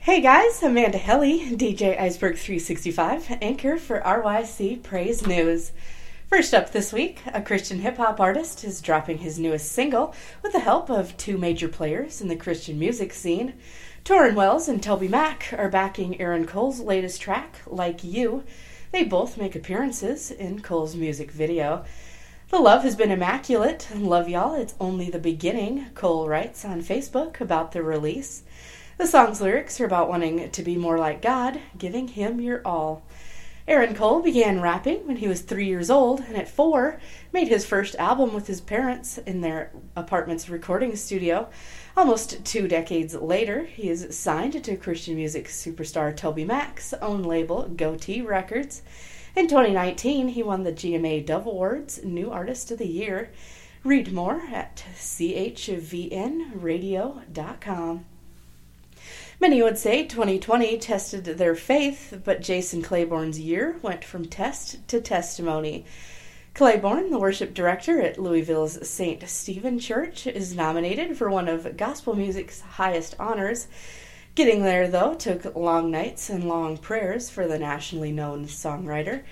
Hey guys, Amanda Helly, DJ Iceberg 365, anchor for RYC Praise News. First up this week, a Christian hip hop artist is dropping his newest single with the help of two major players in the Christian music scene. Tauren Wells and Toby Mac are backing Aaron Cole's latest track, Like You. They both make appearances in Cole's music video. The love has been immaculate. Love y'all, it's only the beginning, Cole writes on Facebook about the release. The song's lyrics are about wanting to be more like God, giving Him your all. Aaron Cole began rapping when he was three years old, and at four, made his first album with his parents in their apartment's recording studio. Almost two decades later, he is signed to Christian music superstar Toby Mac's own label, Gotee Records. In 2019, he won the GMA Dove Awards New Artist of the Year. Read more at chvnradio.com. Many would say 2020 tested their faith, but Jason Clayborn's year went from test to testimony. Clayborn, the worship director at Louisville's St. Stephen Church, is nominated for one of gospel music's highest honors. Getting there, though, took long nights and long prayers for the nationally known songwriter.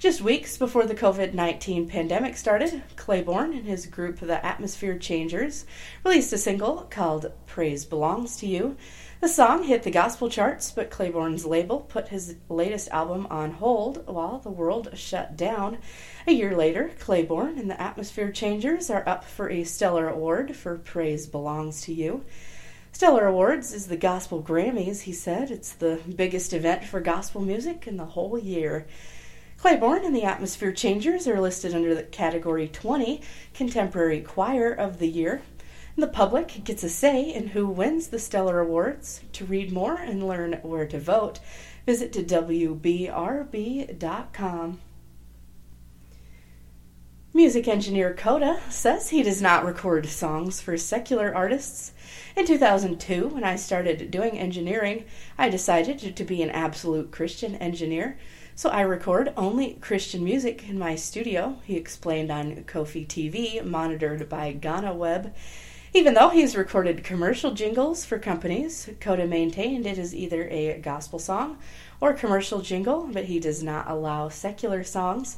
Just weeks before the COVID 19 pandemic started, Clayborn and his group, the Atmosphere Changers, released a single called Praise Belongs to You. The song hit the gospel charts, but Clayborn's label put his latest album on hold while the world shut down. A year later, Clayborn and the Atmosphere Changers are up for a Stellar Award for Praise Belongs to You. Stellar Awards is the Gospel Grammys, he said. It's the biggest event for gospel music in the whole year. Clayborn and the Atmosphere Changers are listed under the category 20 Contemporary Choir of the Year. The public gets a say in who wins the Stellar Awards. To read more and learn where to vote, visit to WDRB.com. Music engineer Coda says he does not record songs for secular artists. In 2002, when I started doing engineering, I decided to be an absolute Christian engineer, so I record only Christian music in my studio, he explained on Kofi TV, monitored by Ghana Web. Even though he's recorded commercial jingles for companies, Coda maintained it is either a gospel song or commercial jingle, but he does not allow secular songs.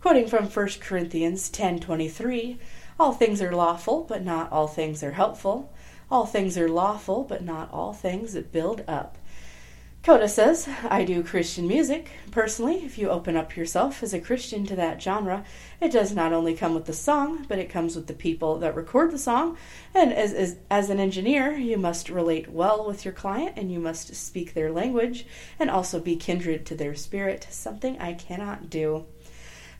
Quoting from 1 Corinthians 10:23, all things are lawful, but not all things are helpful. All things are lawful, but not all things build up. Coda says, I do Christian music. Personally, if you open up yourself as a Christian to that genre, it does not only come with the song, but it comes with the people that record the song. And as, as, as an engineer, you must relate well with your client and you must speak their language and also be kindred to their spirit, something I cannot do.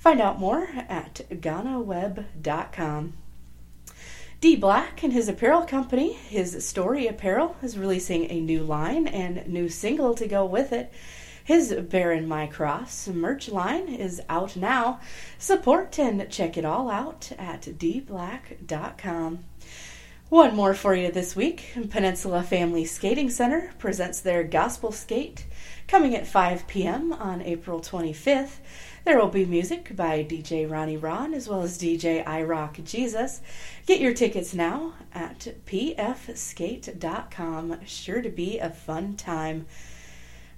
Find out more at GhanaWeb.com. D Black and his apparel company, his Story Apparel, is releasing a new line and new single to go with it. His Baron My Cross merch line is out now. Support and check it all out at dblack.com. One more for you this week. Peninsula Family Skating Center presents their Gospel Skate coming at 5 p.m. on April 25th. There will be music by DJ Ronnie Ron as well as DJ I Rock Jesus. Get your tickets now at pfskate.com. Sure to be a fun time.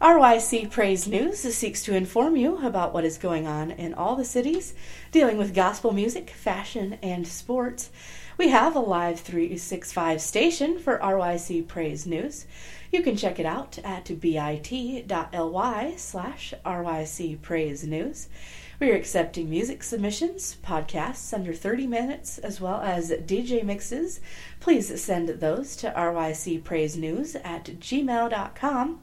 RYC Praise News seeks to inform you about what is going on in all the cities dealing with gospel music, fashion, and sports. We have a live 365 station for RYC Praise News. You can check it out at bit.ly slash RYC Praise News. We are accepting music submissions, podcasts under 30 minutes, as well as DJ mixes. Please send those to rycpraisenews at gmail.com.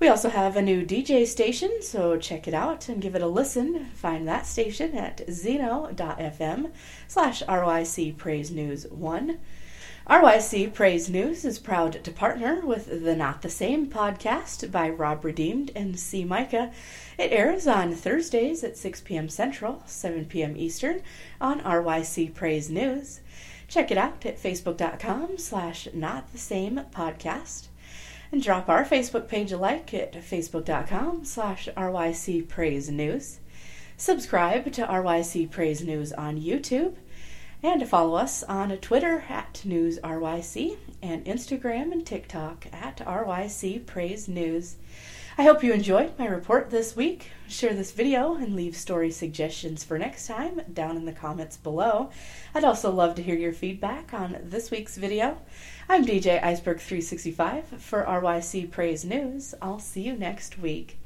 We also have a new DJ station, so check it out and give it a listen. Find that station at zeno.fm slash RYC Praise News 1. RYC Praise News is proud to partner with the Not the Same podcast by Rob Redeemed and C. Micah. It airs on Thursdays at 6 p.m. Central, 7 p.m. Eastern on RYC Praise News. Check it out at facebook.com slash not the same podcast. And drop our Facebook page a like at facebook.com slash RYC Praise News. Subscribe to RYC Praise News on YouTube and follow us on Twitter at NewsRYC and Instagram and TikTok at RYC Praise News. I hope you enjoyed my report this week. Share this video and leave story suggestions for next time down in the comments below. I'd also love to hear your feedback on this week's video. I'm DJ Iceberg365 for RYC Praise News. I'll see you next week.